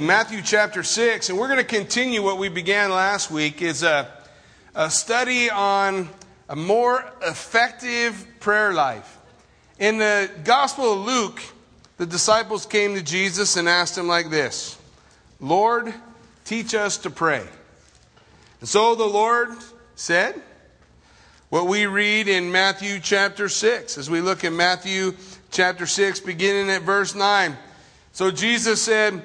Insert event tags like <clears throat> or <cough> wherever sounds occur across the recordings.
Matthew chapter 6, and we're going to continue what we began last week is a, a study on a more effective prayer life. In the Gospel of Luke, the disciples came to Jesus and asked him like this Lord, teach us to pray. And so the Lord said, what we read in Matthew chapter 6, as we look in Matthew chapter 6, beginning at verse 9. So Jesus said,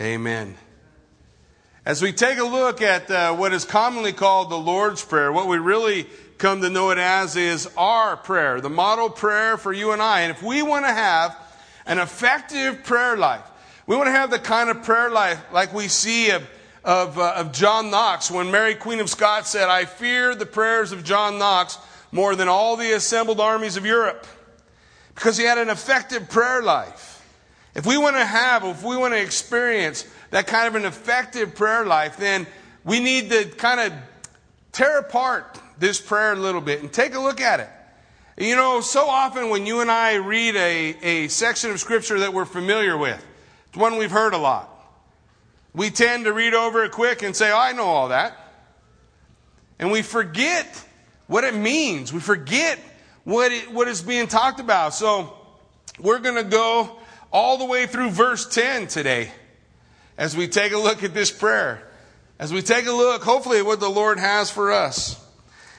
Amen. As we take a look at uh, what is commonly called the Lord's Prayer, what we really come to know it as is our prayer, the model prayer for you and I. And if we want to have an effective prayer life, we want to have the kind of prayer life like we see of, of, uh, of John Knox when Mary Queen of Scots said, I fear the prayers of John Knox more than all the assembled armies of Europe because he had an effective prayer life. If we want to have, if we want to experience that kind of an effective prayer life, then we need to kind of tear apart this prayer a little bit and take a look at it. You know, so often when you and I read a, a section of scripture that we're familiar with, it's one we've heard a lot, we tend to read over it quick and say, oh, I know all that. And we forget what it means. We forget what, it, what is being talked about. So we're going to go all the way through verse 10 today as we take a look at this prayer. As we take a look, hopefully, at what the Lord has for us.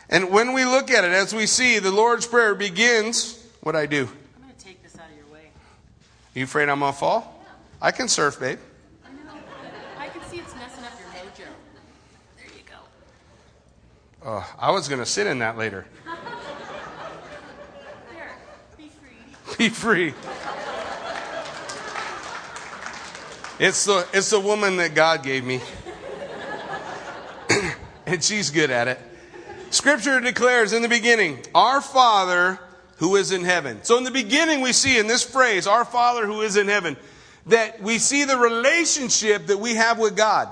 And when we look at it, as we see, the Lord's Prayer begins, what I do? I'm going to take this out of your way. Are you afraid I'm going to fall? Yeah. I can surf, babe. I know. I can see it's messing up your mojo. There you go. Oh, I was going to sit in that later. <laughs> There. Be free. Be free. It's the, it's the woman that God gave me. <clears throat> and she's good at it. Scripture declares in the beginning, Our Father who is in heaven. So in the beginning, we see in this phrase, Our Father who is in heaven, that we see the relationship that we have with God.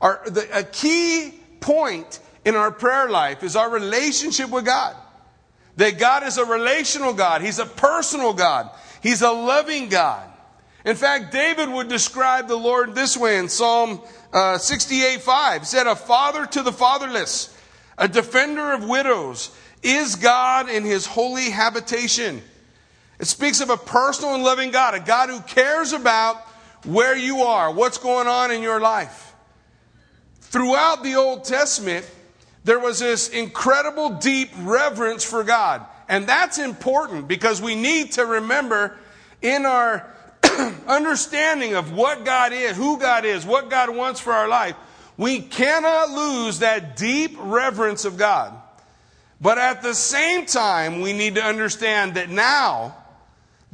Our, the, a key point in our prayer life is our relationship with God. That God is a relational God. He's a personal God. He's a loving God. In fact, David would describe the Lord this way in Psalm uh, 68 5. He said, A father to the fatherless, a defender of widows, is God in his holy habitation. It speaks of a personal and loving God, a God who cares about where you are, what's going on in your life. Throughout the Old Testament, there was this incredible deep reverence for God. And that's important because we need to remember in our <clears throat> understanding of what God is, who God is, what God wants for our life, we cannot lose that deep reverence of God. But at the same time, we need to understand that now,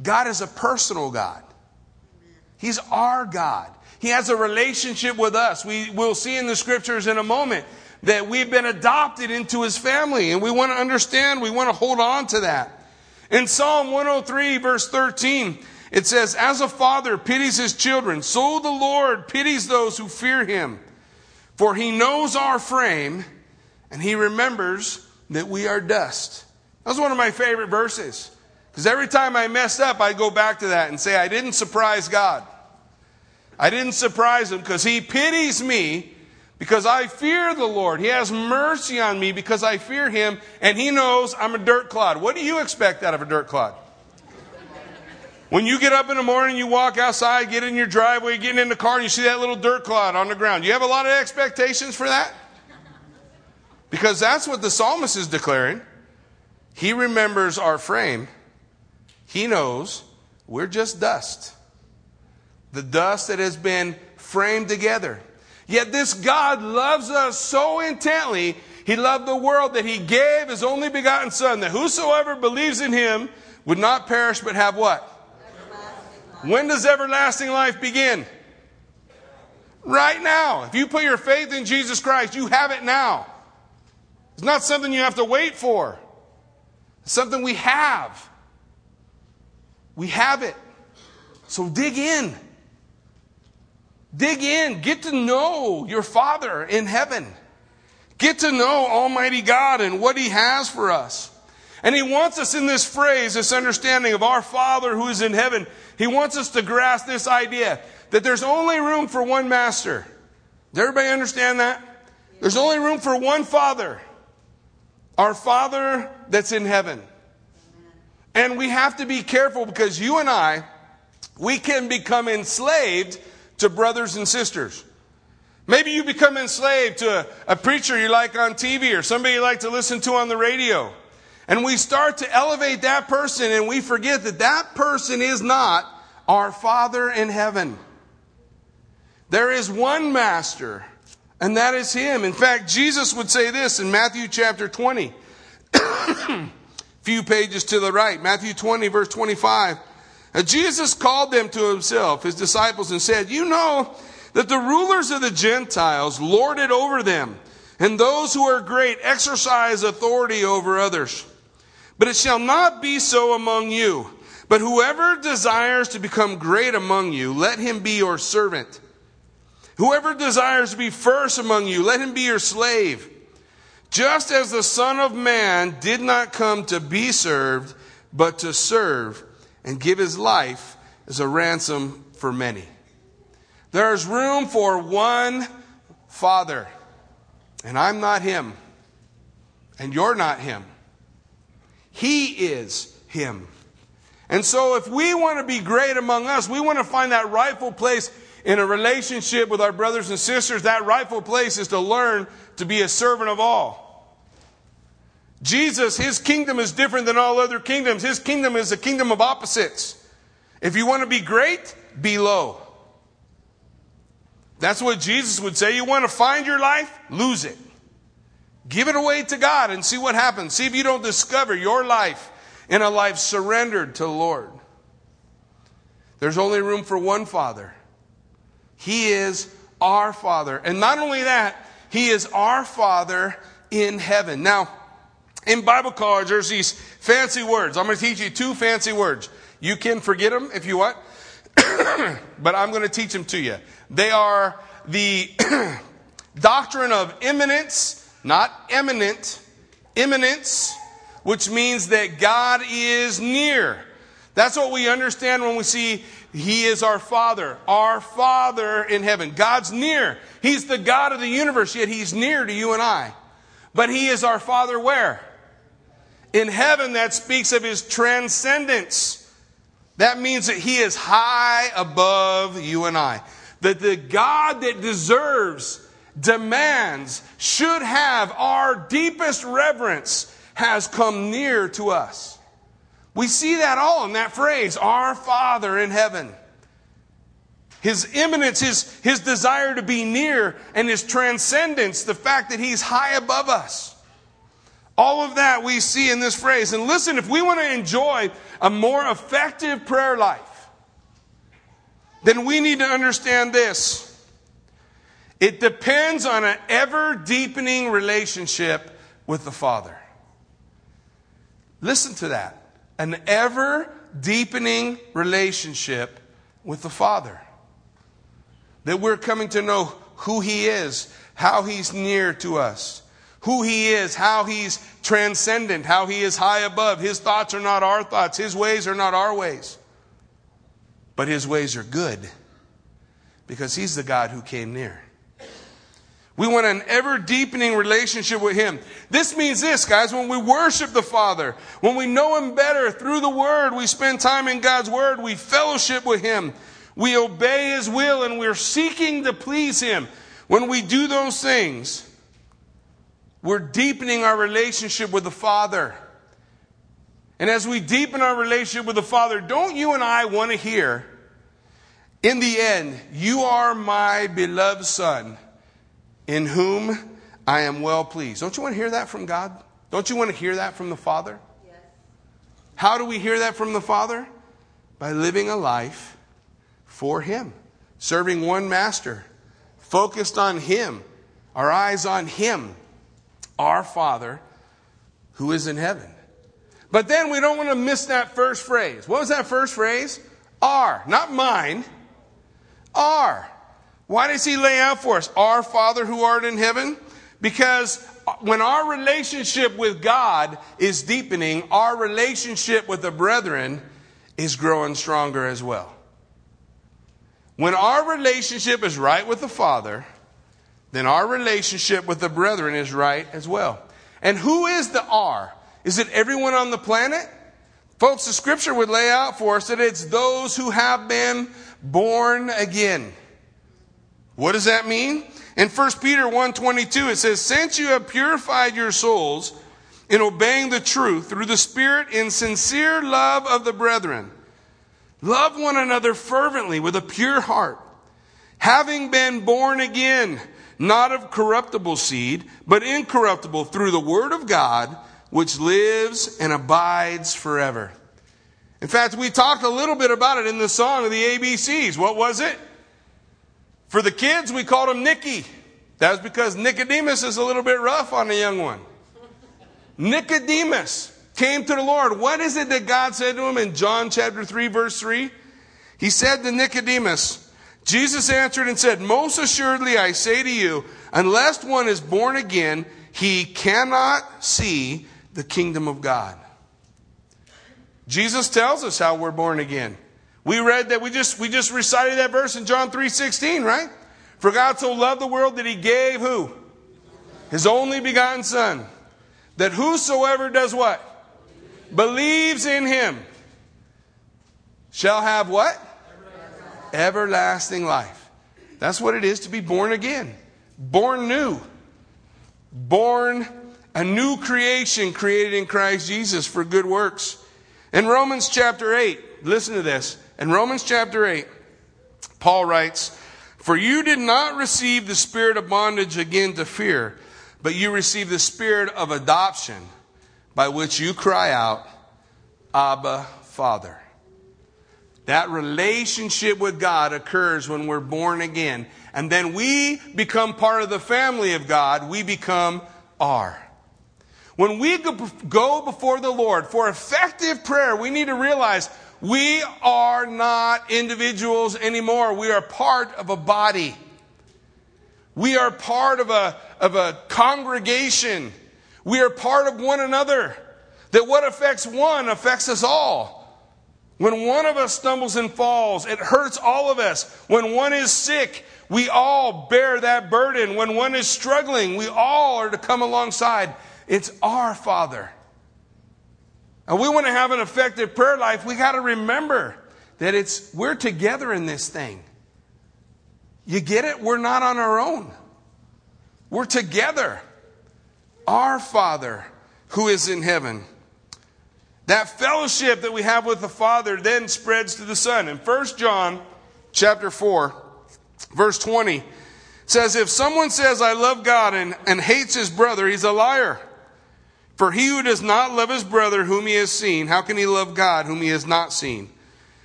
God is a personal God. He's our God. He has a relationship with us. We will see in the scriptures in a moment that we've been adopted into his family and we want to understand, we want to hold on to that. In Psalm 103 verse 13, it says, As a father pities his children, so the Lord pities those who fear him. For he knows our frame, and he remembers that we are dust. That's one of my favorite verses. Because every time I mess up, I go back to that and say, I didn't surprise God. I didn't surprise him because he pities me because I fear the Lord. He has mercy on me because I fear him, and he knows I'm a dirt clod. What do you expect out of a dirt clod? When you get up in the morning, you walk outside, get in your driveway, get in the car, and you see that little dirt clod on the ground. You have a lot of expectations for that? Because that's what the psalmist is declaring. He remembers our frame. He knows we're just dust. The dust that has been framed together. Yet this God loves us so intently, He loved the world that He gave His only begotten Son, that whosoever believes in Him would not perish but have what? When does everlasting life begin? Right now. If you put your faith in Jesus Christ, you have it now. It's not something you have to wait for. It's something we have. We have it. So dig in. Dig in. Get to know your Father in heaven. Get to know Almighty God and what He has for us. And He wants us in this phrase, this understanding of our Father who is in heaven. He wants us to grasp this idea that there's only room for one master. Does everybody understand that? There's only room for one Father. Our Father that's in heaven. And we have to be careful because you and I, we can become enslaved to brothers and sisters. Maybe you become enslaved to a, a, preacher you like on TV or somebody you like to listen to on the radio. And we start to elevate that person and we forget that that person is not our Father in heaven. There is one master, and that is Him. In fact, Jesus would say this in Matthew chapter 20. <coughs> Few pages to the right. Matthew 20, verse 25. Uh, Jesus called them to himself, his disciples, and said, You know that the rulers of the Gentiles lord it over them, and those who are great exercise authority over others. But it shall not be so among you. But whoever desires to become great among you, let him be your servant. Whoever desires to be first among you, let him be your slave. Just as the Son of Man did not come to be served, but to serve and give his life as a ransom for many. There's room for one Father, and I'm not him, and you're not him. He is him. And so, if we want to be great among us, we want to find that rightful place in a relationship with our brothers and sisters. That rightful place is to learn to be a servant of all. Jesus, his kingdom is different than all other kingdoms. His kingdom is a kingdom of opposites. If you want to be great, be low. That's what Jesus would say. You want to find your life? Lose it. Give it away to God and see what happens. See if you don't discover your life in a life surrendered to the Lord. There's only room for one Father. He is our Father. And not only that, He is our Father in heaven. Now, in Bible college, there's these fancy words. I'm going to teach you two fancy words. You can forget them if you want, <coughs> but I'm going to teach them to you. They are the <coughs> doctrine of immanence, not eminent, immanence, which means that God is near. That's what we understand when we see He is our Father, our Father in heaven. God's near. He's the God of the universe, yet He's near to you and I. But He is our Father where? In heaven, that speaks of his transcendence. That means that he is high above you and I. That the God that deserves, demands, should have our deepest reverence has come near to us. We see that all in that phrase, our Father in heaven. His immanence, his, his desire to be near, and his transcendence, the fact that he's high above us. All of that we see in this phrase. And listen, if we want to enjoy a more effective prayer life, then we need to understand this. It depends on an ever deepening relationship with the Father. Listen to that. An ever deepening relationship with the Father. That we're coming to know who He is, how He's near to us who he is, how he's transcendent, how he is high above. His thoughts are not our thoughts, his ways are not our ways. But his ways are good because he's the God who came near. We want an ever deepening relationship with Him. This means this, guys, when we worship the Father, when we know Him better through the Word, we spend time in God's Word, we fellowship with Him, we obey His will, and we're seeking to please Him. When we do those things, we're deepening our relationship with the Father. And as we deepen our relationship with the Father, don't you and I want to hear, in the end, you are my beloved Son, in whom I am well pleased. Don't you want to hear that from God? Don't you want to hear that from the Father? Yes. How do we hear that from the Father? By living a life for Him, serving one master, focused on Him, our eyes on Him, our Father who is in heaven. But then we don't want to miss that first phrase. What was that first phrase? Our, not mine. Our. Why does he lay out for us? Our Father who art in heaven? Because when our relationship with God is deepening, our relationship with the brethren is growing stronger as well. When our relationship is right with the Father, then our relationship with the brethren is right as well. And who is the R? Is it everyone on the planet? Folks, the scripture would lay out for us that it's those who have been born again. What does that mean? In 1 Peter 1:22 it says, "Since you have purified your souls in obeying the truth through the Spirit in sincere love of the brethren, love one another fervently with a pure heart, having been born again, not of corruptible seed, but incorruptible through the word of God, which lives and abides forever." In fact, we talked a little bit about it in the song of the ABCs. What was it? For the kids, we called him Nicky. That's because Nicodemus is a little bit rough on the young one. Nicodemus came to the Lord. What is it that God said to him in John chapter 3, verse 3? He said to Nicodemus, Jesus answered and said, Most assuredly I say to you, unless one is born again, he cannot see the kingdom of God. Jesus tells us how we're born again. We read that we just we just recited that verse in John 3:16, right? For God so loved the world that he gave who? His only begotten son. That whosoever does what? Believes in him shall have what? Everlasting life. That's what it is to be born again. Born new. Born a new creation created in Christ Jesus for good works. In Romans chapter 8, listen to this. In Romans chapter 8, Paul writes, For you did not receive the spirit of bondage again to fear, but you received the spirit of adoption by which you cry out, Abba, Father. That relationship with God occurs when we're born again. And then we become part of the family of God. We become our. When we go before the Lord for effective prayer, we need to realize we are not individuals anymore. We are part of a body. We are part of a, of a congregation. We are part of one another. That what affects one affects us all. When one of us stumbles and falls, it hurts all of us. When one is sick, we all bear that burden. When one is struggling, we all are to come alongside. It's our Father. And we want to have an effective prayer life, we got to remember that it's we're together in this thing. You get it? We're not on our own. We're together. Our Father who is in heaven. That fellowship that we have with the Father then spreads to the Son. In 1 John chapter 4, verse 20, says, If someone says, I love God and, and hates his brother, he's a liar. For he who does not love his brother whom he has seen, how can he love God whom he has not seen?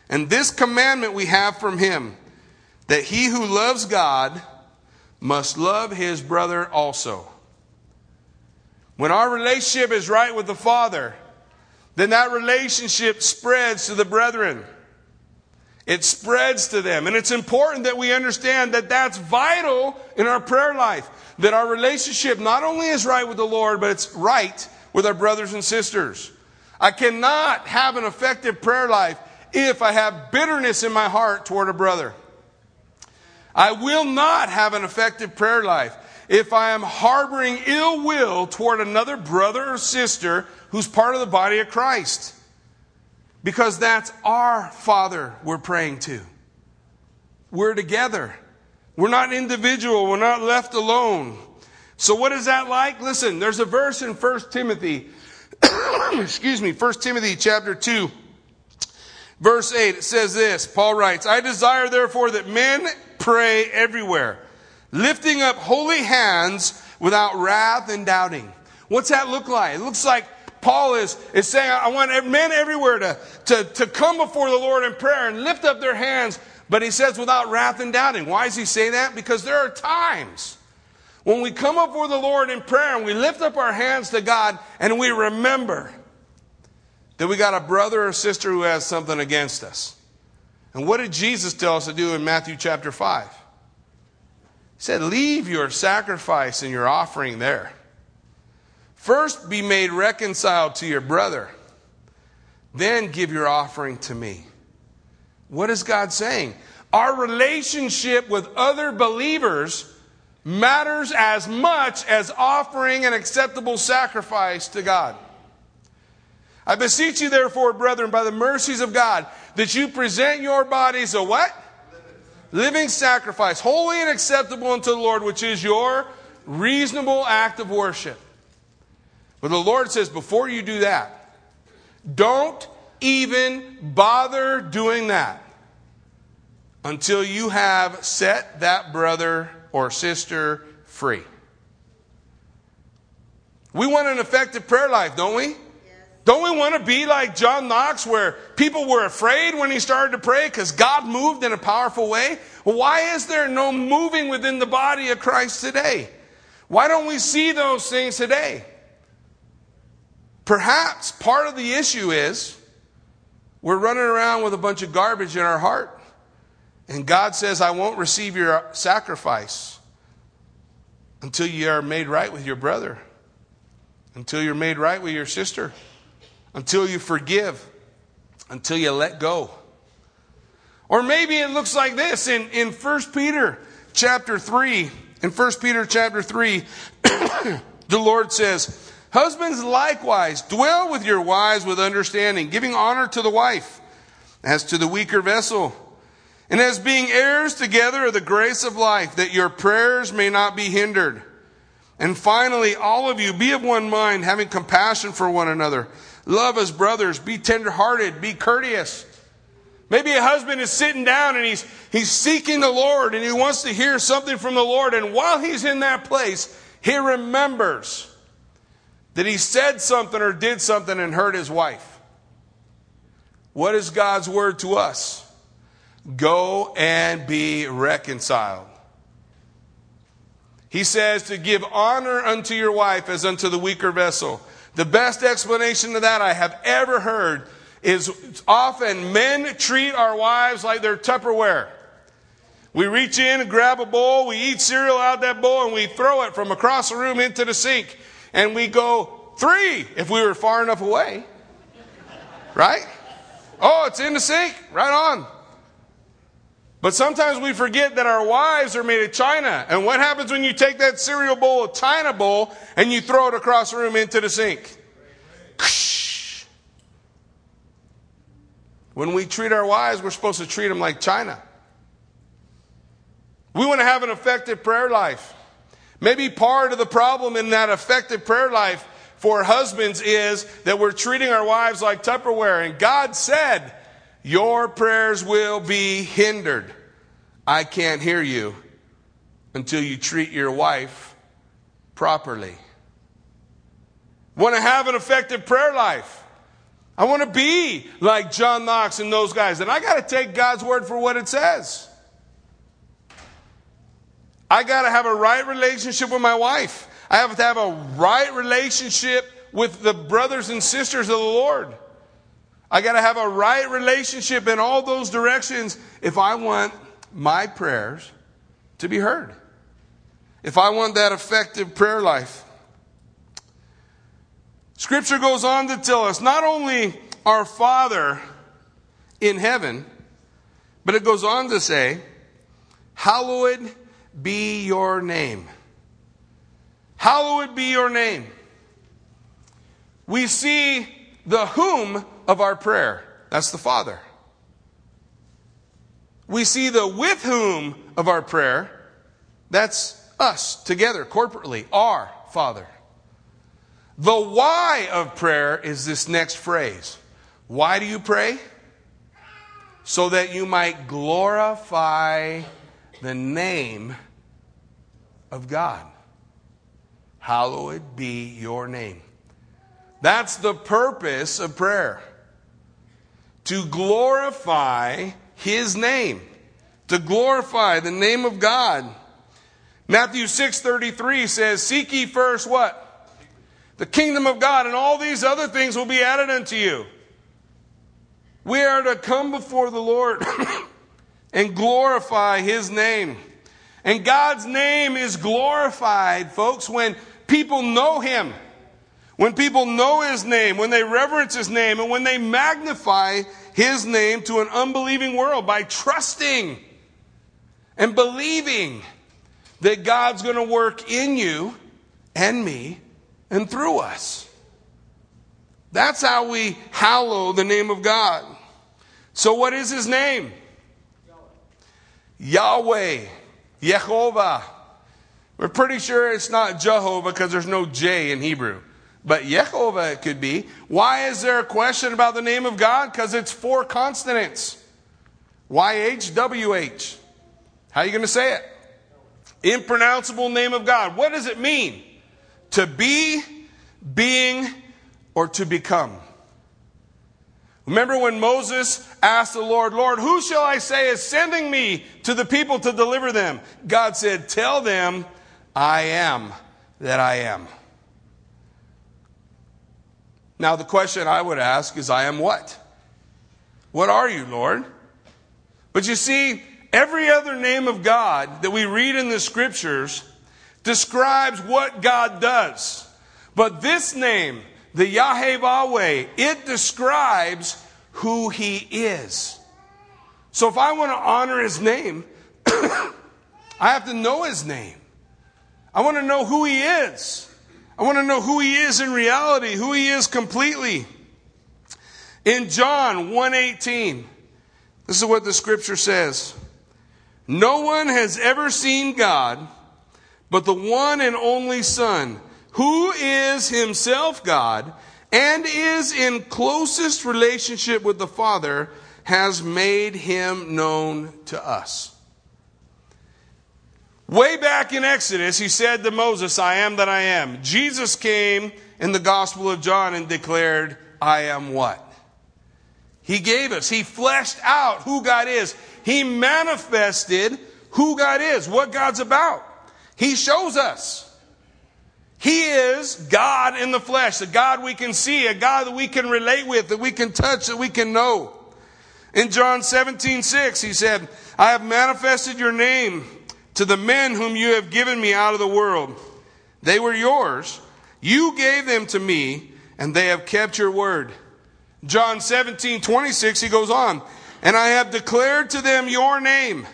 And this commandment we have from him, that he who loves God must love his brother also. When our relationship is right with the Father, then that relationship spreads to the brethren. It spreads to them. And it's important that we understand that that's vital in our prayer life. That our relationship not only is right with the Lord, but it's right with our brothers and sisters. I cannot have an effective prayer life if I have bitterness in my heart toward a brother. I will not have an effective prayer life if I am harboring ill will toward another brother or sister who's part of the body of Christ. Because that's our Father we're praying to. We're together. We're not individual. We're not left alone. So what is that like? Listen, there's a verse in 1 Timothy, <coughs> excuse me, 1 Timothy chapter 2, verse 8. It says this, Paul writes, I desire therefore that men pray everywhere, lifting up holy hands without wrath and doubting. What's that look like? It looks like Paul is, is saying, I want men everywhere to, to, to come before the Lord in prayer and lift up their hands But he says without wrath and doubting. Why does he say that? Because there are times when we come before the Lord in prayer and we lift up our hands to God and we remember that we got a brother or sister who has something against us. And what did Jesus tell us to do in Matthew chapter 5? He said, Leave your sacrifice and your offering there. First be made reconciled to your brother, then give your offering to me. What is God saying? Our relationship with other believers matters as much as offering an acceptable sacrifice to God. I beseech you, therefore, brethren, by the mercies of God, that you present your bodies a what? Living sacrifice, holy and acceptable unto the Lord, which is your reasonable act of worship. But the Lord says, before you do that, don't even bother doing that until you have set that brother or sister free. We want an effective prayer life, don't we? Don't we want to be like John Knox, where people were afraid when he started to pray because God moved in a powerful way? Well, why is there no moving within the body of Christ today? Why don't we see those things today? Perhaps part of the issue is we're running around with a bunch of garbage in our heart. And God says, I won't receive your sacrifice until you are made right with your brother, until you're made right with your sister, until you forgive, until you let go. Or maybe it looks like this in, in 1 Peter chapter 3. In 1 Peter chapter 3, <coughs> the Lord says, Husbands likewise, dwell with your wives with understanding, giving honor to the wife as to the weaker vessel, and as being heirs together of the grace of life, that your prayers may not be hindered. And finally, all of you, be of one mind, having compassion for one another. Love as brothers, be tenderhearted, be courteous. Maybe a husband is sitting down and he's, he's seeking the Lord and he wants to hear something from the Lord. And while he's in that place, he remembers that he said something or did something and hurt his wife. What is God's word to us? Go and be reconciled. He says to give honor unto your wife as unto the weaker vessel. The best explanation of that I have ever heard is often men treat our wives like they're Tupperware. We reach in and grab a bowl, we eat cereal out that bowl, and we throw it from across the room into the sink and we go three if we were far enough away. Right? Oh, it's in the sink. Right on. But sometimes we forget that our wives are made of china. And what happens when you take that cereal bowl, a china bowl, and you throw it across the room into the sink? When we treat our wives, we're supposed to treat them like china. We want to have an effective prayer life. Maybe part of the problem in that effective prayer life for husbands is that we're treating our wives like Tupperware. And God said, Your prayers will be hindered. I can't hear you until you treat your wife properly. Want to have an effective prayer life. I want to be like John Knox and those guys. And I got to take God's word for what it says. I got to have a right relationship with my wife. I have to have a right relationship with the brothers and sisters of the Lord. I got to have a right relationship in all those directions if I want my prayers to be heard. If I want that effective prayer life. Scripture goes on to tell us not only our Father in heaven, but it goes on to say, Hallowed be your name. Hallowed be your name. We see the whom of our prayer. That's the Father. We see the with whom of our prayer. That's us together, corporately, our Father. The why of prayer is this next phrase. Why do you pray? So that you might glorify the name of God. Hallowed be your name. That's the purpose of prayer to glorify His name. to glorify the name of God. Matthew 6:33 says, "Seek ye first what? The kingdom of God, and all these other things will be added unto you." We are to come before the Lord <coughs> and glorify his name. And God's name is glorified, folks, when people know him. When people know his name, when they reverence his name, and when they magnify his name to an unbelieving world by trusting and believing that God's going to work in you and me and through us. That's how we hallow the name of God. So, what is his name? Yahweh, Yehovah. We're pretty sure it's not Jehovah because there's no J in Hebrew. But Yehovah it could be. Why is there a question about the name of God? Because it's four consonants. Y-H-W-H. How are you going to say it? Impronounceable name of God. What does it mean? To be, being, or to become. Remember when Moses asked the Lord, Lord, who shall I say is sending me to the people to deliver them? God said, Tell them, I am that I am. Now, the question I would ask is, I am what? What are you, Lord? But you see, every other name of God that we read in the scriptures describes what God does. But this name, the Yahweh, it describes who he is. So if I want to honor his name, <coughs> I have to know his name. I want to know who he is. I want to know who he is in reality, who he is completely. In John 1:18, this is what the scripture says. No one has ever seen God but the one and only Son who is himself God and is in closest relationship with the Father, has made him known to us. Way back in Exodus, he said to Moses, I am that I am. Jesus came in the Gospel of John and declared, I am what? He gave us, he fleshed out who God is. He manifested who God is, what God's about. He shows us. He is God in the flesh, a God we can see, a God that we can relate with, that we can touch, that we can know. In John 17, 6, he said, I have manifested your name to the men whom you have given me out of the world. They were yours. You gave them to me, and they have kept your word. John 17, 26, he goes on, and I have declared to them your name,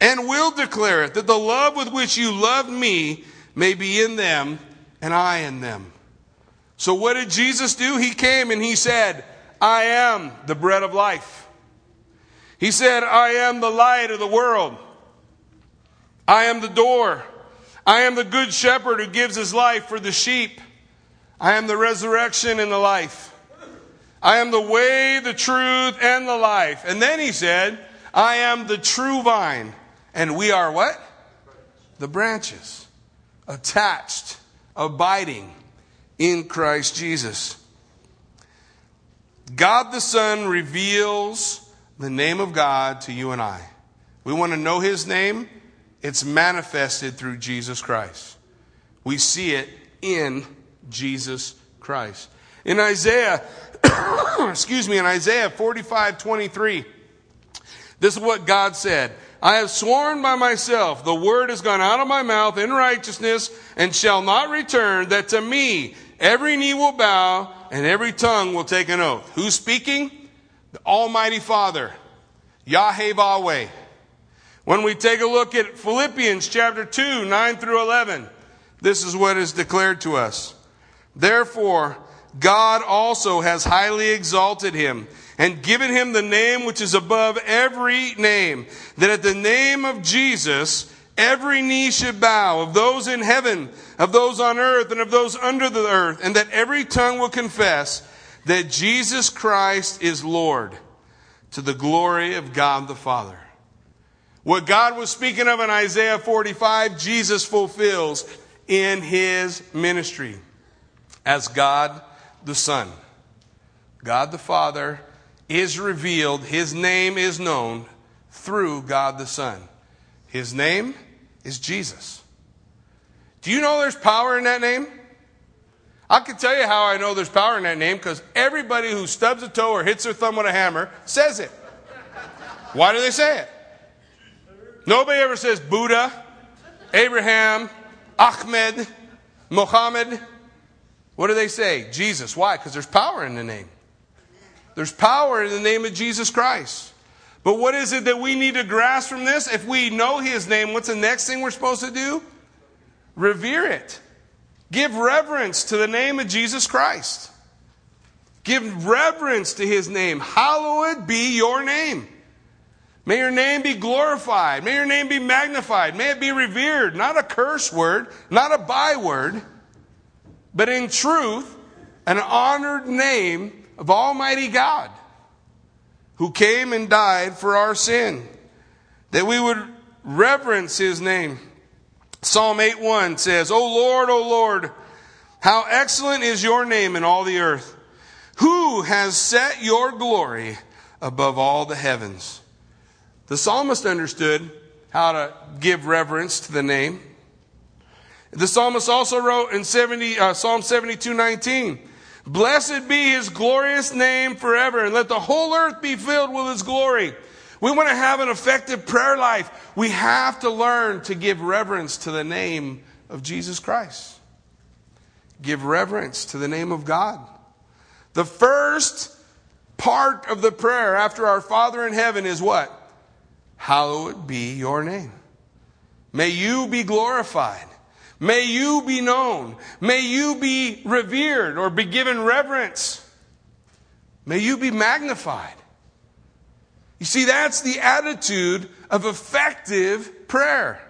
and will declare it, that the love with which you loved me may be in them and I in them. So what did Jesus do? He came and he said, I am the bread of life. He said, I am the light of the world. I am the door. I am the good shepherd who gives his life for the sheep. I am the resurrection and the life. I am the way, the truth, and the life. And then he said, I am the true vine. And we are what? The branches attached abiding in Christ Jesus. God the Son reveals the name of God to you and I. We want to know His name, it's manifested through Jesus Christ. We see it in Jesus Christ. In Isaiah, <coughs> excuse me, in Isaiah 45 23, this is what God said. I have sworn by myself, the word has gone out of my mouth in righteousness and shall not return, that to me every knee will bow and every tongue will take an oath. Who's speaking? The Almighty Father, Yahweh. When we take a look at Philippians chapter 2, 9 through 11, this is what is declared to us. Therefore, God also has highly exalted him and given him the name which is above every name, that at the name of Jesus every knee should bow, of those in heaven, of those on earth, and of those under the earth, and that every tongue will confess that Jesus Christ is Lord, to the glory of God the Father. What God was speaking of in Isaiah 45, Jesus fulfills in his ministry as God the Son. God the Father is revealed, his name is known through God the Son. His name is Jesus. Do you know there's power in that name? I can tell you how I know there's power in that name because everybody who stubs a toe or hits their thumb with a hammer says it. Why do they say it? Nobody ever says Buddha, Abraham, Ahmed, Mohammed. What do they say? Jesus. Why? Because there's power in the name. There's power in the name of Jesus Christ. But what is it that we need to grasp from this? If we know his name, what's the next thing we're supposed to do? Revere it. Give reverence to the name of Jesus Christ. Give reverence to his name. Hallowed be your name. May your name be glorified. May your name be magnified. May it be revered. Not a curse word, not a byword, but in truth, an honored name of Almighty God who came and died for our sin, that we would reverence his name. Psalm 8:1 says, "O Lord, O Lord, how excellent is your name in all the earth. Who has set your glory above all the heavens?" The psalmist understood how to give reverence to the name. The psalmist also wrote in 70, uh, Psalm 72 19, Blessed be his glorious name forever, and let the whole earth be filled with his glory. We want to have an effective prayer life. We have to learn to give reverence to the name of Jesus Christ. Give reverence to the name of God. The first part of the prayer after our Father in heaven is what? Hallowed be your name. May you be glorified. May you be known. May you be revered or be given reverence. May you be magnified. You see, that's the attitude of effective prayer.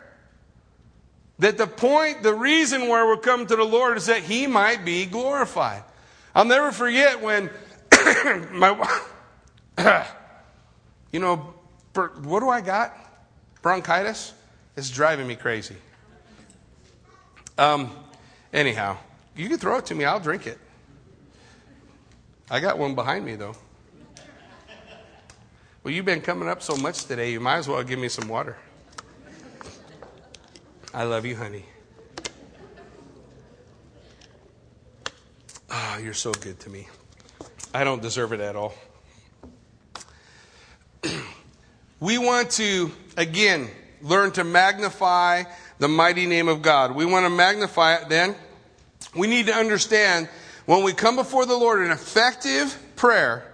That the point, the reason where we're coming to the Lord is that He might be glorified. I'll never forget when <coughs> my, <coughs> you know, what do I got? Bronchitis? It's driving me crazy. Um, anyhow, you can throw it to me, I'll drink it. I got one behind me, though. Well, you've been coming up so much today, you might as well give me some water. I love you, honey. Ah, oh, you're so good to me. I don't deserve it at all. <clears throat> we want to, again, learn to magnify the mighty name of God. We want to magnify it then. We need to understand when we come before the Lord in effective prayer,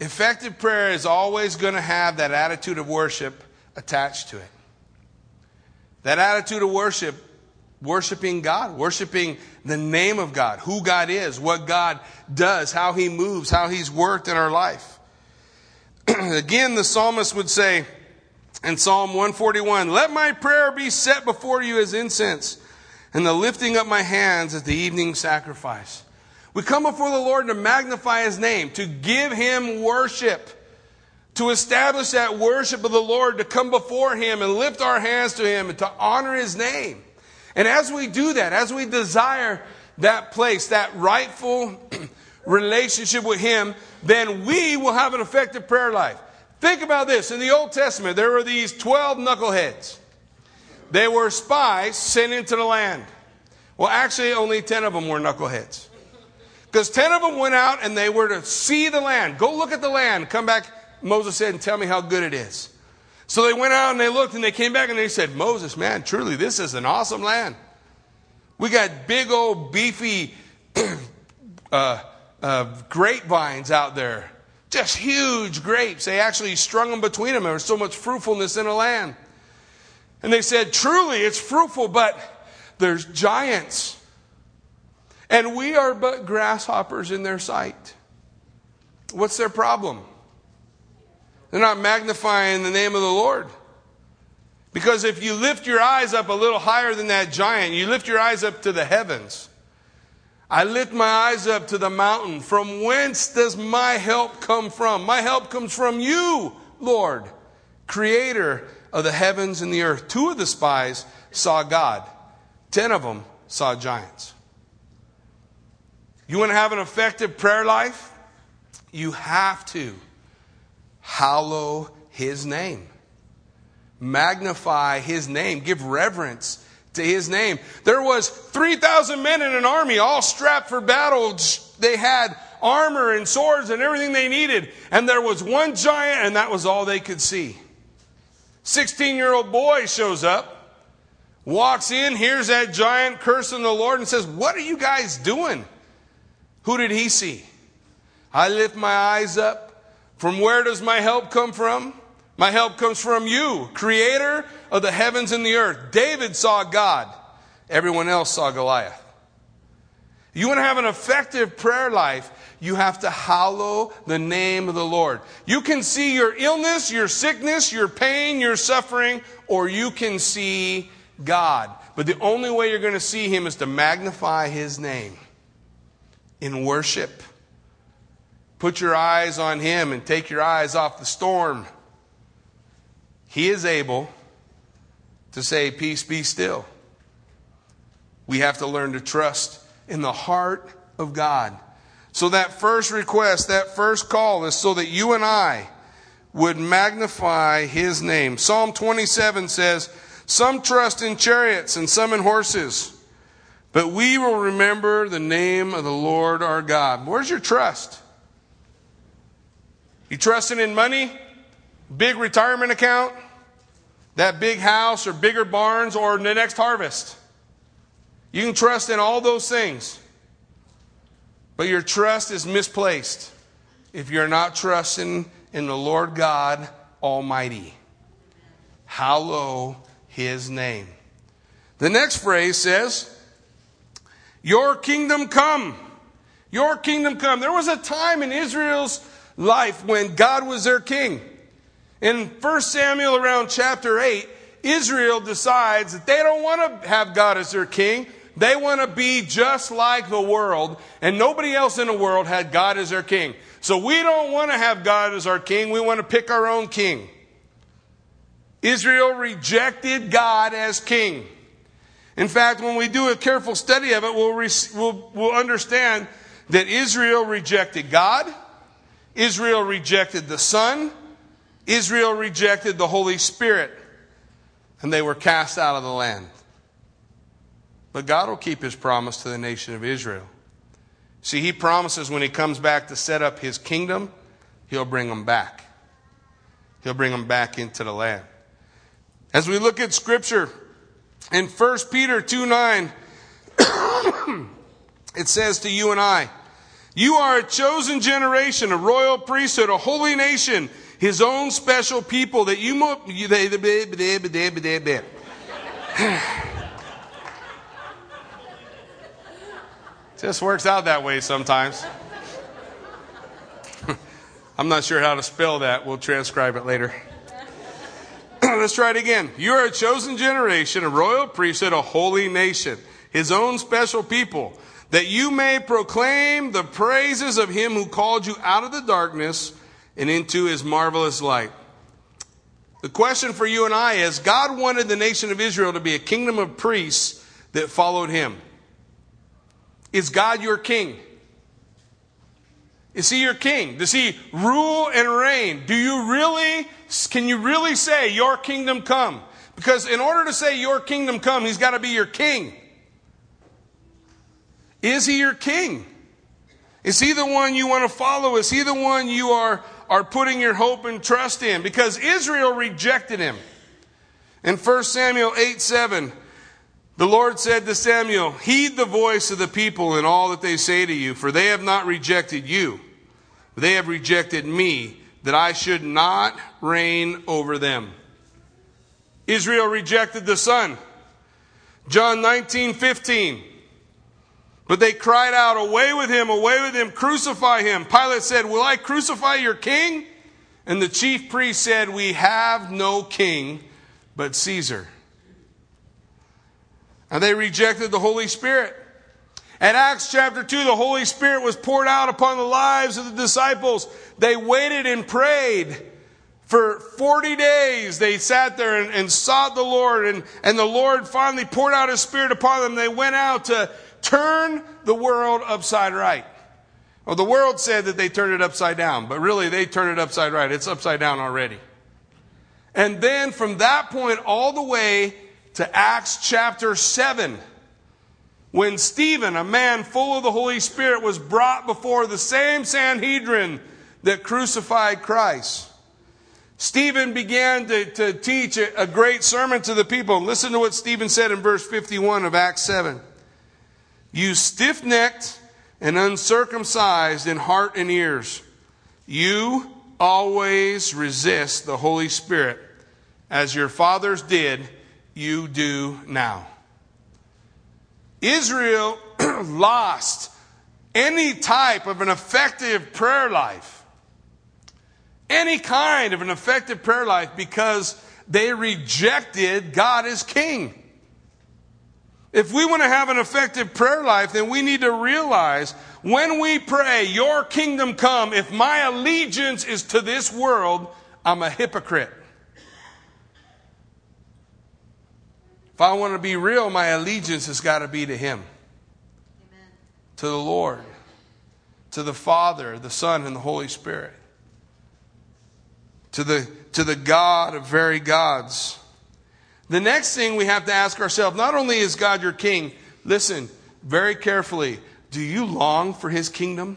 effective prayer is always going to have that attitude of worship attached to it. That attitude of worship, worshiping God, worshiping the name of God, who God is, what God does, how He moves, how He's worked in our life. <clears throat> Again, the psalmist would say, in Psalm 141, let my prayer be set before you as incense and the lifting up my hands as the evening sacrifice. We come before the Lord to magnify His name, to give Him worship, to establish that worship of the Lord, to come before Him and lift our hands to Him and to honor His name. And as we do that, as we desire that place, that rightful relationship with Him, then we will have an effective prayer life. Think about this. In the Old Testament, there were these 12 knuckleheads. They were spies sent into the land. Well, actually, only 10 of them were knuckleheads. Because 10 of them went out and they were to see the land. Go look at the land. Come back, Moses said, and tell me how good it is. So they went out and they looked and they came back and they said, Moses, man, truly, this is an awesome land. We got big old beefy <clears throat> uh, uh, grapevines out there. Just huge grapes. They actually strung them between them. There was so much fruitfulness in the land. And they said, truly, it's fruitful, but there's giants. And we are but grasshoppers in their sight. What's their problem? They're not magnifying the name of the Lord. Because if you lift your eyes up a little higher than that giant, you lift your eyes up to the heavens, I lift my eyes up to the mountain. From whence does my help come from? My help comes from you, Lord, creator of the heavens and the earth. Two of the spies saw God, ten of them saw giants. You want to have an effective prayer life? You have to hallow his name. Magnify his name. Give reverence to his name. There was 3,000 men in an army all strapped for battle. They had armor and swords and everything they needed. And there was one giant and that was all they could see. 16 year old boy shows up, walks in, hears that giant cursing the Lord and says, what are you guys doing? Who did he see? I lift my eyes up. From where does my help come from? My help comes from you, creator of the heavens and the earth. David saw God. Everyone else saw Goliath. You want to have an effective prayer life, you have to hallow the name of the Lord. You can see your illness, your sickness, your pain, your suffering, or you can see God. But the only way you're going to see Him is to magnify His name in worship. Put your eyes on Him and take your eyes off the storm. He is able to say, Peace, be still. We have to learn to trust in the heart of God. So, that first request, that first call is so that you and I would magnify His name. Psalm 27 says, Some trust in chariots and some in horses, but we will remember the name of the Lord our God. Where's your trust? You trusting in money? Big retirement account? that big house or bigger barns or the next harvest. You can trust in all those things. But your trust is misplaced if you're not trusting in the Lord God Almighty. Hallow his name. The next phrase says, Your kingdom come. Your kingdom come. There was a time in Israel's life when God was their king. In 1 Samuel around chapter 8, Israel decides that they don't want to have God as their king. They want to be just like the world, and nobody else in the world had God as their king. So we don't want to have God as our king. We want to pick our own king. Israel rejected God as king. In fact, when we do a careful study of it, we'll, re- we'll, we'll understand that Israel rejected God, Israel rejected the Son, Israel rejected the Holy Spirit and they were cast out of the land. But God will keep his promise to the nation of Israel. See, he promises when he comes back to set up his kingdom, he'll bring them back. He'll bring them back into the land. As we look at scripture in 1 Peter 2 9, <coughs> it says to you and I, You are a chosen generation, a royal priesthood, a holy nation his own special people that you just works out that way sometimes. <laughs> I'm not sure how to spell that. We'll transcribe it later. <clears throat> Let's try it again. You are a chosen generation, a royal priesthood, a holy nation, his own special people, that you may proclaim the praises of him who called you out of the darkness and into his marvelous light. The question for you and I is God wanted the nation of Israel to be a kingdom of priests that followed him. Is God your king? Is he your king? Does he rule and reign? Do you really, can you really say your kingdom come? Because in order to say your kingdom come, he's got to be your king. Is he your king? Is he the one you want to follow? Is he the one you are are putting your hope and trust in because Israel rejected him. In 1 Samuel 8 7, the Lord said to Samuel, Heed the voice of the people in all that they say to you, for they have not rejected you. They have rejected me, that I should not reign over them. Israel rejected the Son. John 19 15. But they cried out, Away with him, away with him, crucify him. Pilate said, Will I crucify your king? And the chief priest said, We have no king but Caesar. And they rejected the Holy Spirit. At Acts chapter 2, the Holy Spirit was poured out upon the lives of the disciples. They waited and prayed. For 40 days, they sat there and, and sought the Lord, and, and the Lord finally poured out His Spirit upon them. They went out to, turn the world upside right. Well, the world said that they turned it upside down, but really they turned it upside right. It's upside down already. And then from that point all the way to Acts chapter 7, when Stephen, a man full of the Holy Spirit, was brought before the same Sanhedrin that crucified Christ. Stephen began to, to teach a, a great sermon to the people. Listen to what Stephen said in verse 51 of Acts 7. You stiff necked and uncircumcised in heart and ears, you always resist the Holy Spirit. As your fathers did, you do now. Israel <clears throat> lost any type of an effective prayer life, any kind of an effective prayer life because they rejected God as king. If we want to have an effective prayer life, then we need to realize when we pray, Your kingdom come, if my allegiance is to this world, I'm a hypocrite. If I want to be real, my allegiance has got to be to Him, Amen. to the Lord, to the Father, the Son, and the Holy Spirit, to the, to the God of very gods. The next thing we have to ask ourselves not only is God your king, listen very carefully. Do you long for his kingdom?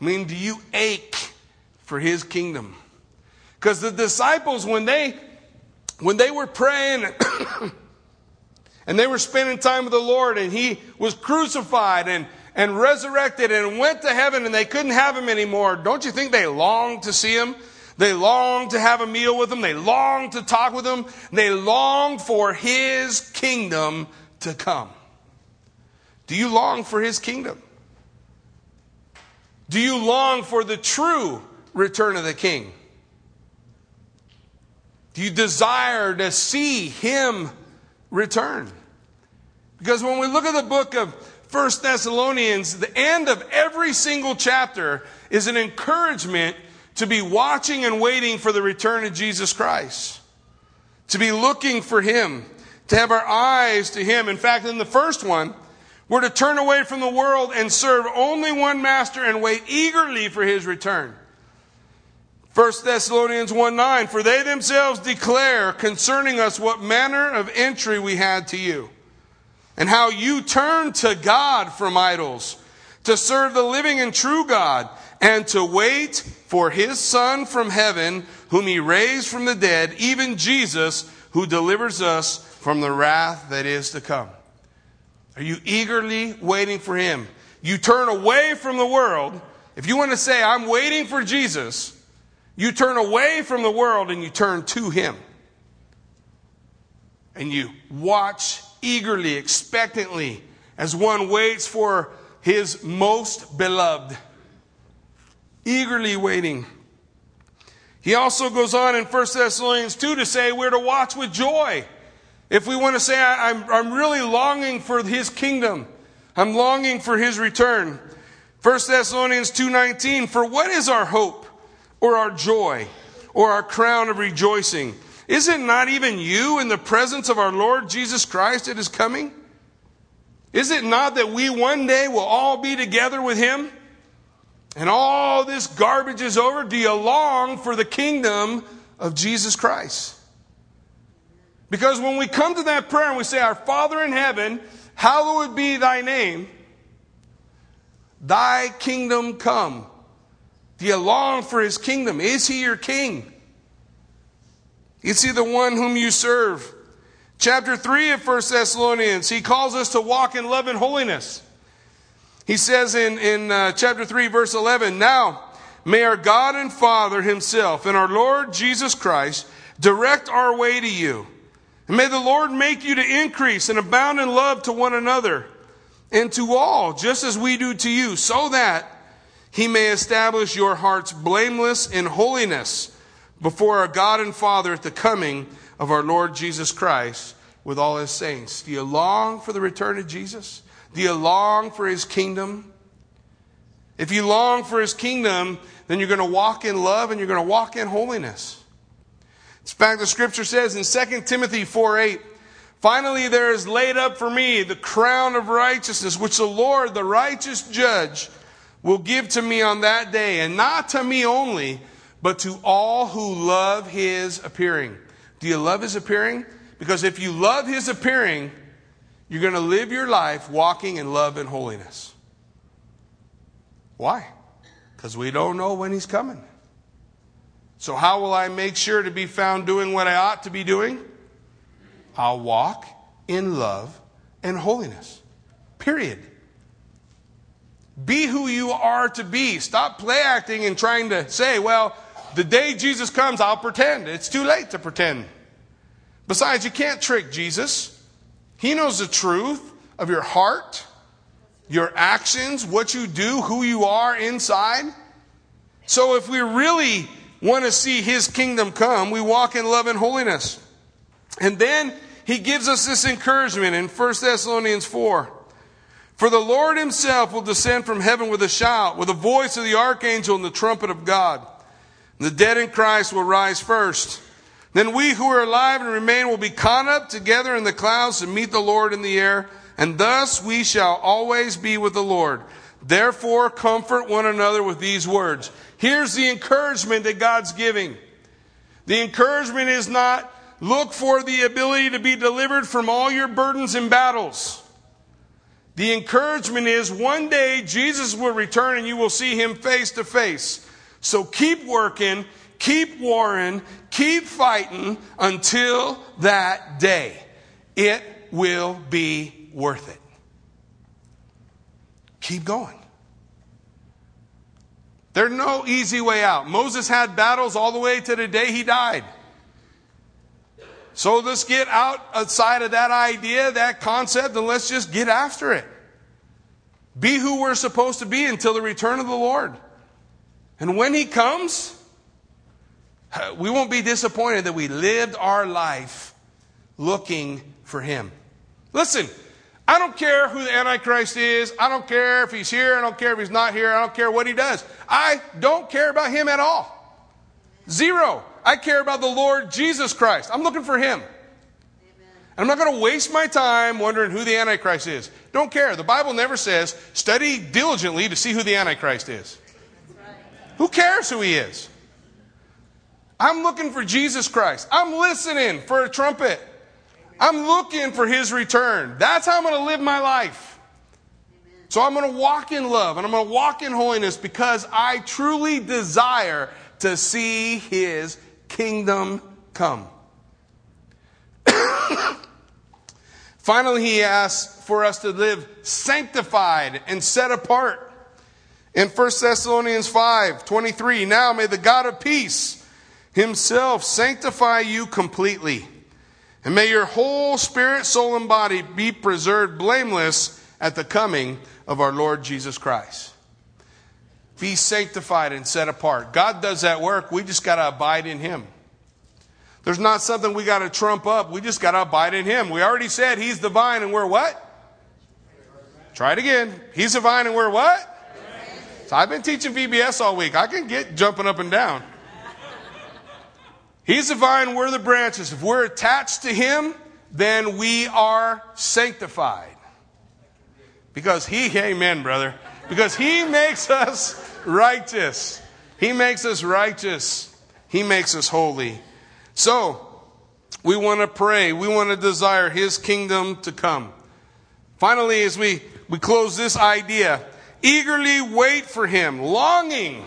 I mean, do you ache for his kingdom? Because the disciples, when they when they were praying <coughs> and they were spending time with the Lord and he was crucified and, and resurrected and went to heaven and they couldn't have him anymore, don't you think they longed to see him? They longed to have a meal with him. They longed to talk with him. They longed for his kingdom to come. Do you long for his kingdom? Do you long for the true return of the king? Do you desire to see him return? Because when we look at the book of First Thessalonians, the end of every single chapter is an encouragement to be watching and waiting for the return of Jesus Christ, to be looking for Him, to have our eyes to Him. In fact, in the first one, we're to turn away from the world and serve only one master and wait eagerly for His return. 1 Thessalonians 1 9, for they themselves declare concerning us what manner of entry we had to you, and how you turned to God from idols, to serve the living and true God, and to wait for his Son from heaven, whom he raised from the dead, even Jesus, who delivers us from the wrath that is to come. Are you eagerly waiting for him? You turn away from the world. If you want to say, I'm waiting for Jesus, you turn away from the world and you turn to him. And you watch eagerly, expectantly, as one waits for his most beloved eagerly waiting. He also goes on in 1 Thessalonians 2 to say we're to watch with joy. If we want to say, I'm, I'm really longing for his kingdom, I'm longing for his return. 1 Thessalonians 2.19, for what is our hope or our joy or our crown of rejoicing? Is it not even you in the presence of our Lord Jesus Christ that is coming? Is it not that we one day will all be together with him? And all this garbage is over, do you long for the kingdom of Jesus Christ? Because when we come to that prayer and we say, Our Father in heaven, hallowed be thy name, thy kingdom come. Do you long for his kingdom? Is he your king? Is he the one whom you serve? Chapter 3 of 1 Thessalonians, he calls us to walk in love and holiness. He says in, in uh, chapter 3, verse 11, Now may our God and Father Himself and our Lord Jesus Christ direct our way to you. And may the Lord make you to increase and abound in love to one another and to all, just as we do to you, so that He may establish your hearts blameless in holiness before our God and Father at the coming of our Lord Jesus Christ with all His saints. Do you long for the return of Jesus? Do you long for his kingdom? If you long for his kingdom, then you're going to walk in love and you're going to walk in holiness. In fact, the scripture says in 2 Timothy 4 8, Finally, there is laid up for me the crown of righteousness, which the Lord, the righteous judge, will give to me on that day, and not to me only, but to all who love his appearing. Do you love his appearing? Because if you love his appearing, you're going to live your life walking in love and holiness. Why? Because we don't know when he's coming. So, how will I make sure to be found doing what I ought to be doing? I'll walk in love and holiness. Period. Be who you are to be. Stop play acting and trying to say, well, the day Jesus comes, I'll pretend. It's too late to pretend. Besides, you can't trick Jesus. He knows the truth of your heart, your actions, what you do, who you are inside. So if we really want to see his kingdom come, we walk in love and holiness. And then he gives us this encouragement in 1 Thessalonians 4. For the Lord himself will descend from heaven with a shout, with the voice of the archangel and the trumpet of God. The dead in Christ will rise first. Then we who are alive and remain will be caught up together in the clouds to meet the Lord in the air, and thus we shall always be with the Lord. Therefore, comfort one another with these words. Here's the encouragement that God's giving. The encouragement is not look for the ability to be delivered from all your burdens and battles. The encouragement is one day Jesus will return and you will see him face to face. So keep working, keep warring, keep fighting until that day. It will be worth it. Keep going. There's no easy way out. Moses had battles all the way to the day he died. So let's get outside of that idea, that concept, and let's just get after it. Be who we're supposed to be until the return of the Lord. And when He comes, Uh, we won't be disappointed that we lived our life looking for Him. Listen, I don't care who the Antichrist is. I don't care if he's here. I don't care if he's not here. I don't care what he does. I don't care about him at all. Zero. I care about the Lord Jesus Christ. I'm looking for him. I'm not going to waste my time wondering who the Antichrist is. Don't care. The Bible never says study diligently to see who the Antichrist is. Who cares who he is? I'm looking for Jesus Christ. I'm listening for a trumpet. I'm looking for his return. That's how I'm going to live my life. So I'm going to walk in love and I'm going to walk in holiness because I truly desire to see his kingdom come. <coughs> Finally, he asks for us to live sanctified and set apart. In 1 Thessalonians 5 23, now may the God of peace himself sanctify you completely. And may your whole spirit, soul, and body be preserved blameless at the coming of our Lord Jesus Christ. Be sanctified and set apart. God does that work. We just got to abide in Him. There's not something we got to trump up. We just got to abide in Him. We already said He's the vine and we're what? Try it again. He's the vine and we're what? So I've been teaching VBS all week. I can get jumping up and down. He's the vine, we're the branches. If we're attached to Him, then we are sanctified. Because He, amen, brother, because He makes us righteous. He makes us righteous. He makes us holy. So, we want to pray. We want to desire His kingdom to come. Finally, as we, we close this idea, eagerly wait for Him, longing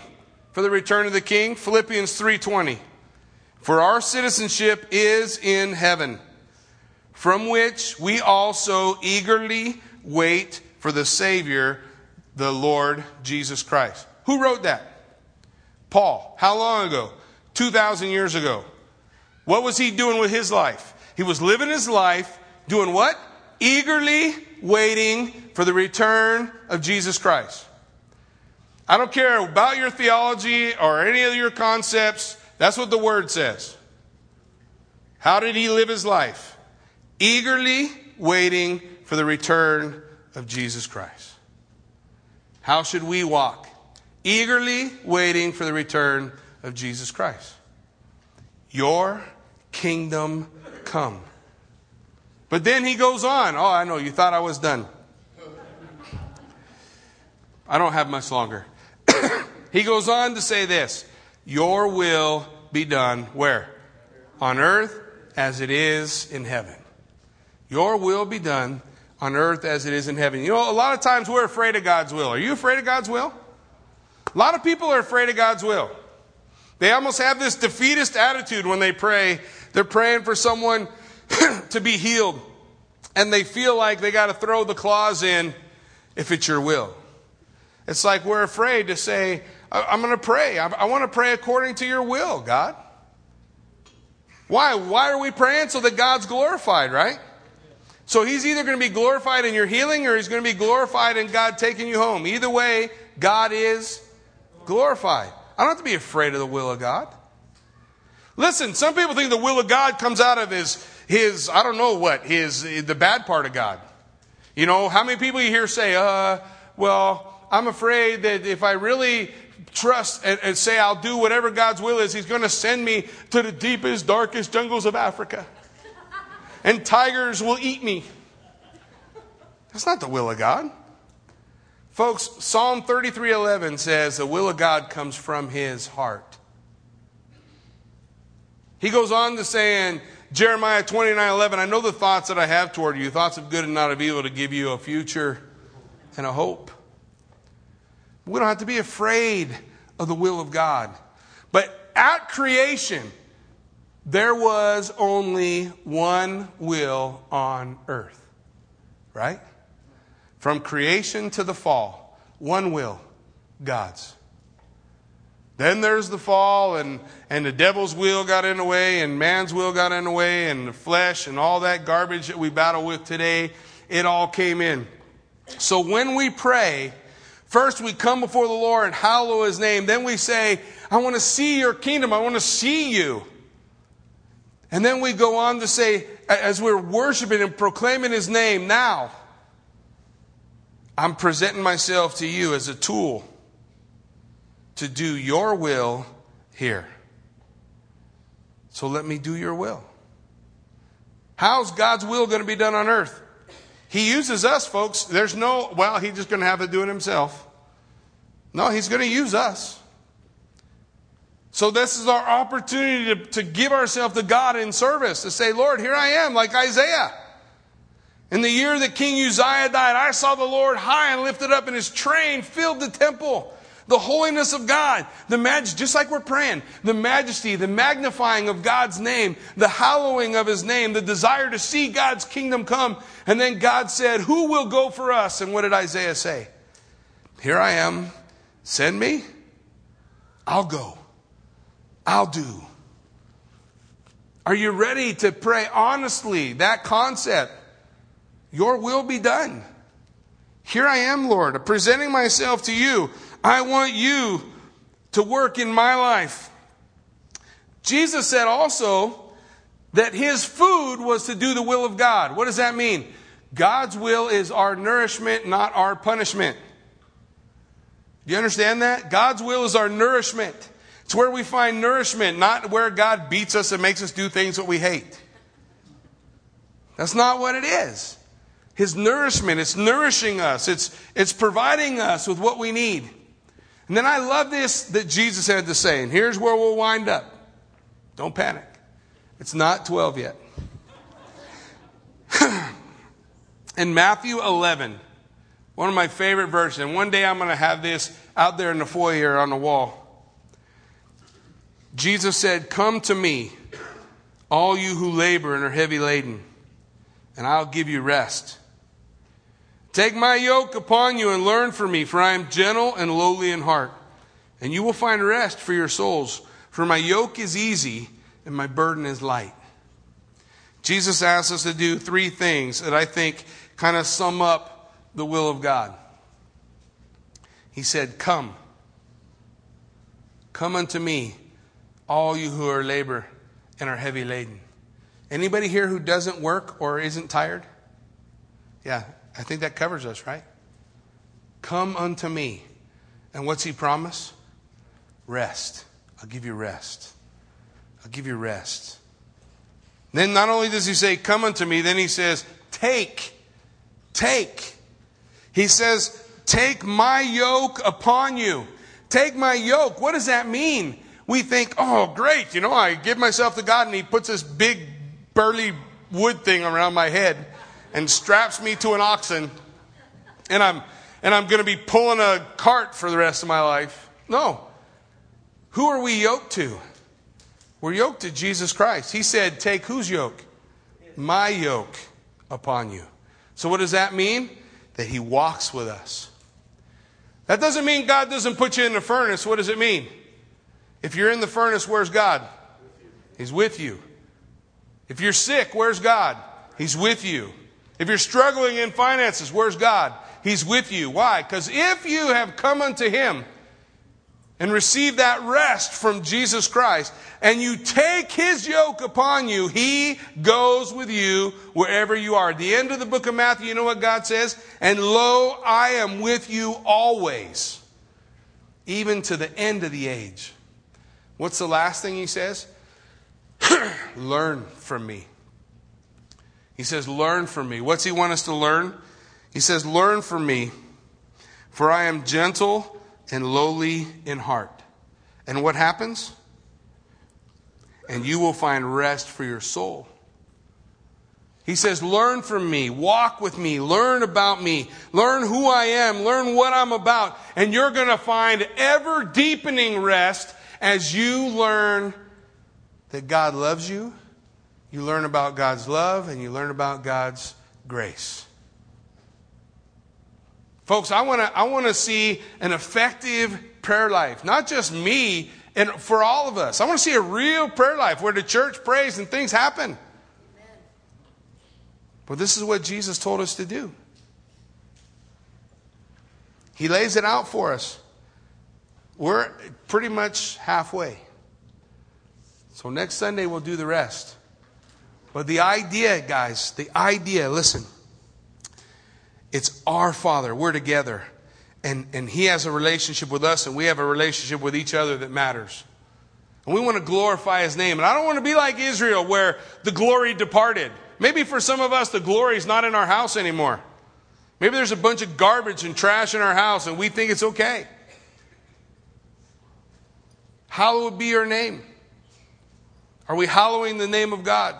for the return of the King. Philippians 3.20. For our citizenship is in heaven, from which we also eagerly wait for the Savior, the Lord Jesus Christ. Who wrote that? Paul. How long ago? 2,000 years ago. What was he doing with his life? He was living his life doing what? Eagerly waiting for the return of Jesus Christ. I don't care about your theology or any of your concepts. That's what the word says. How did he live his life? Eagerly waiting for the return of Jesus Christ. How should we walk? Eagerly waiting for the return of Jesus Christ. Your kingdom come. But then he goes on. Oh, I know, you thought I was done. I don't have much longer. <coughs> he goes on to say this Your will be done where? On earth as it is in heaven. Your will be done on earth as it is in heaven. You know, a lot of times we're afraid of God's will. Are you afraid of God's will? A lot of people are afraid of God's will. They almost have this defeatist attitude when they pray. They're praying for someone <clears throat> to be healed, and they feel like they got to throw the clause in if it's your will. It's like we're afraid to say, I'm going to pray. I want to pray according to your will, God. Why? Why are we praying? So that God's glorified, right? So he's either going to be glorified in your healing or he's going to be glorified in God taking you home. Either way, God is glorified. I don't have to be afraid of the will of God. Listen, some people think the will of God comes out of his, his, I don't know what, his, the bad part of God. You know, how many people you hear say, uh, well, I'm afraid that if I really trust and, and say I'll do whatever God's will is, he's going to send me to the deepest, darkest jungles of Africa and tigers will eat me. That's not the will of God. Folks, Psalm 33:11 says the will of God comes from his heart. He goes on to say in Jeremiah 29:11, I know the thoughts that I have toward you, thoughts of good and not of evil to give you a future and a hope. We don't have to be afraid of the will of God. But at creation, there was only one will on earth. Right? From creation to the fall, one will, God's. Then there's the fall, and, and the devil's will got in the way, and man's will got in the way, and the flesh, and all that garbage that we battle with today, it all came in. So when we pray, first we come before the Lord and hallow his name. Then we say, I want to see your kingdom. I want to see you. And then we go on to say, as we're worshiping and proclaiming his name, now, I'm presenting myself to you as a tool to do your will here. So let me do your will. How's God's will going to be done on earth? He uses us, folks. There's no, well, he's just going to have to do it himself. No, he's going to use us. So this is our opportunity to, to give ourselves to God in service, to say, Lord, here I am, like Isaiah. In the year that King Uzziah died, I saw the Lord high and lifted up, and his train filled the temple. The holiness of God, the majesty, just like we're praying, the majesty, the magnifying of God's name, the hallowing of his name, the desire to see God's kingdom come. And then God said, Who will go for us? And what did Isaiah say? Here I am. Send me. I'll go. I'll do. Are you ready to pray honestly that concept? Your will be done. Here I am, Lord, presenting myself to you. I want you to work in my life. Jesus said also that his food was to do the will of God. What does that mean? God's will is our nourishment, not our punishment. Do you understand that? God's will is our nourishment. It's where we find nourishment, not where God beats us and makes us do things that we hate. That's not what it is. His nourishment, it's nourishing us, it's, it's providing us with what we need. And then I love this that Jesus had to say, and here's where we'll wind up. Don't panic. It's not 12 yet. <clears throat> in Matthew 11, one of my favorite verses, and one day I'm going to have this out there in the foyer on the wall. Jesus said, Come to me, all you who labor and are heavy laden, and I'll give you rest. Take my yoke upon you and learn from me, for I am gentle and lowly in heart, and you will find rest for your souls. For my yoke is easy and my burden is light. Jesus asks us to do three things that I think kind of sum up the will of God. He said, Come. Come unto me all you who are labor and are heavy laden. Anybody here who doesn't work or isn't tired? Yeah, I think that covers us, right? Come unto me. And what's he promise? Rest. I'll give you rest. I'll give you rest. Then not only does he say, Come unto me, then he says, Take. Take. He says, Take my yoke upon you. Take my yoke. What does that mean? we think, oh, great, you know, I give myself to God and He puts this big, burly wood thing around my head and straps me to an oxen and I'm, and I'm going to be pulling a cart for the rest of my life. No. Who are we yoked to? We're yoked to Jesus Christ. He said, Take whose yoke? My yoke upon you. So, what does that mean? That He walks with us. That doesn't mean God doesn't put you in the furnace. What does it mean? If you're in the furnace, where's God? He's with you. If you're sick, where's God? He's with you. If you're struggling in finances, where's God? He's with you. Why? Because if you have come unto Him and received that rest from Jesus Christ, and you take His yoke upon you, He goes with you wherever you are. At the end of the book of Matthew, you know what God says? And lo, I am with you always, even to the end of the age. What's the last thing He says? <clears throat> Learn from me. He says, Learn from me. What's He want us to learn? He says, Learn from me, for I am gentle and lowly in heart. And what happens? And you will find rest for your soul. He says, Learn from me, walk with me, learn about me, learn who I am, learn what I'm about, and you're going to find ever deepening rest as you learn that God loves you, you learn about God's love, and you learn about God's grace. Folks, I want to I want to see an effective prayer life, not just me and for all of us. I want to see a real prayer life where the church prays and things happen. Amen. But this is what Jesus told us to do. He lays it out for us. We're pretty much halfway. So next Sunday we'll do the rest. But the idea, guys, the idea, listen. It's our Father. We're together. And, and He has a relationship with us, and we have a relationship with each other that matters. And we want to glorify His name. And I don't want to be like Israel, where the glory departed. Maybe for some of us, the glory is not in our house anymore. Maybe there's a bunch of garbage and trash in our house, and we think it's okay. Hallowed be your name. Are we hallowing the name of God?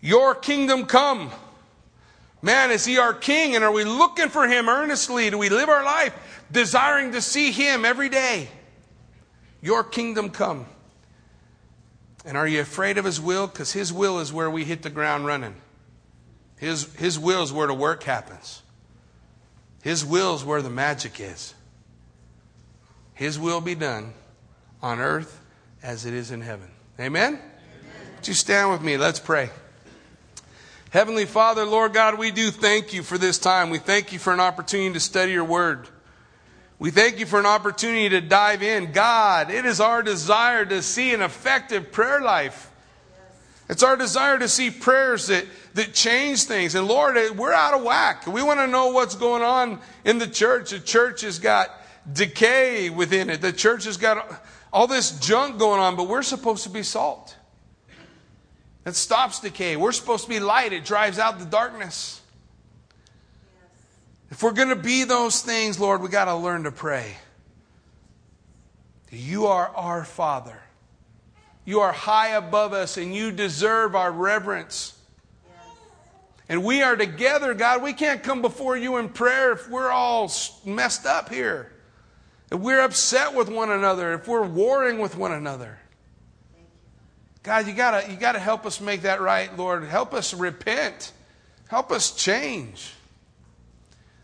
Your kingdom come. Man, is he our king? And are we looking for him earnestly? Do we live our life desiring to see him every day? Your kingdom come. And are you afraid of his will? Because his will is where we hit the ground running. His, his will is where the work happens. His will is where the magic is. His will be done on earth as it is in heaven. Amen? Amen. Would you stand with me? Let's pray. Heavenly Father, Lord God, we do thank you for this time. We thank you for an opportunity to study your word. We thank you for an opportunity to dive in. God, it is our desire to see an effective prayer life. It's our desire to see prayers that, that change things. And Lord, eh, we're out of whack. We want to know what's going on in the church. The church has got decay within it. The church has got all this junk going on, but we're supposed to be salt. It stops decay. We're supposed to be light, it drives out the darkness. If we're going to be those things, Lord, we got to learn to pray. You are our Father. You are high above us, and you deserve our reverence. And we are together, God. We can't come before you in prayer if we're all messed up here. If we're upset with one another, if we're warring with one another. God, you gotta, you gotta help us make that right, Lord. Help us repent. Help us change.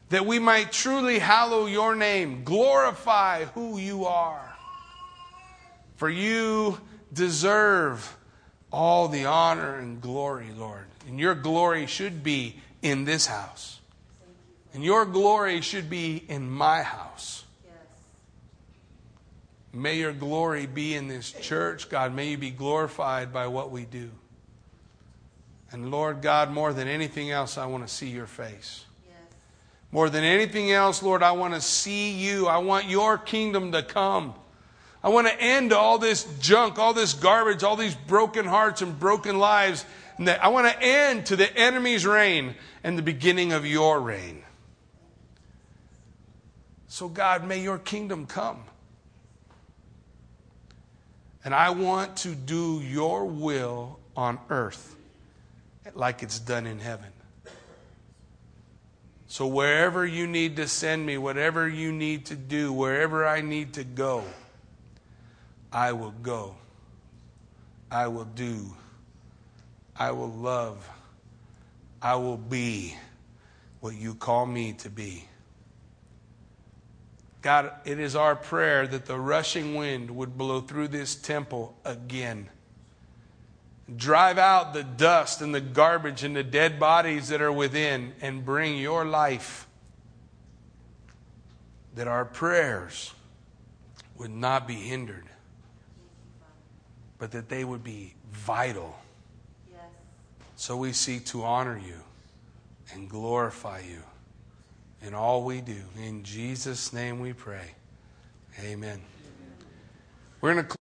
That we might truly hallow your name, glorify who you are. For you deserve all the honor and glory, Lord. And your glory should be in this house. And your glory should be in my house. May your glory be in this church, God. May you be glorified by what we do. And Lord God, more than anything else, I want to see your face. Yes. More than anything else, Lord, I want to see you. I want your kingdom to come. I want to end all this junk, all this garbage, all these broken hearts and broken lives. And I want to end to the enemy's reign and the beginning of your reign. So, God, may your kingdom come. And I want to do your will on earth like it's done in heaven. So, wherever you need to send me, whatever you need to do, wherever I need to go, I will go. I will do. I will love. I will be what you call me to be. God, it is our prayer that the rushing wind would blow through this temple again. Drive out the dust and the garbage and the dead bodies that are within and bring your life. That our prayers would not be hindered, but that they would be vital. Yes. So we seek to honor you and glorify you in all we do. In Jesus' name we pray. Amen. We're going to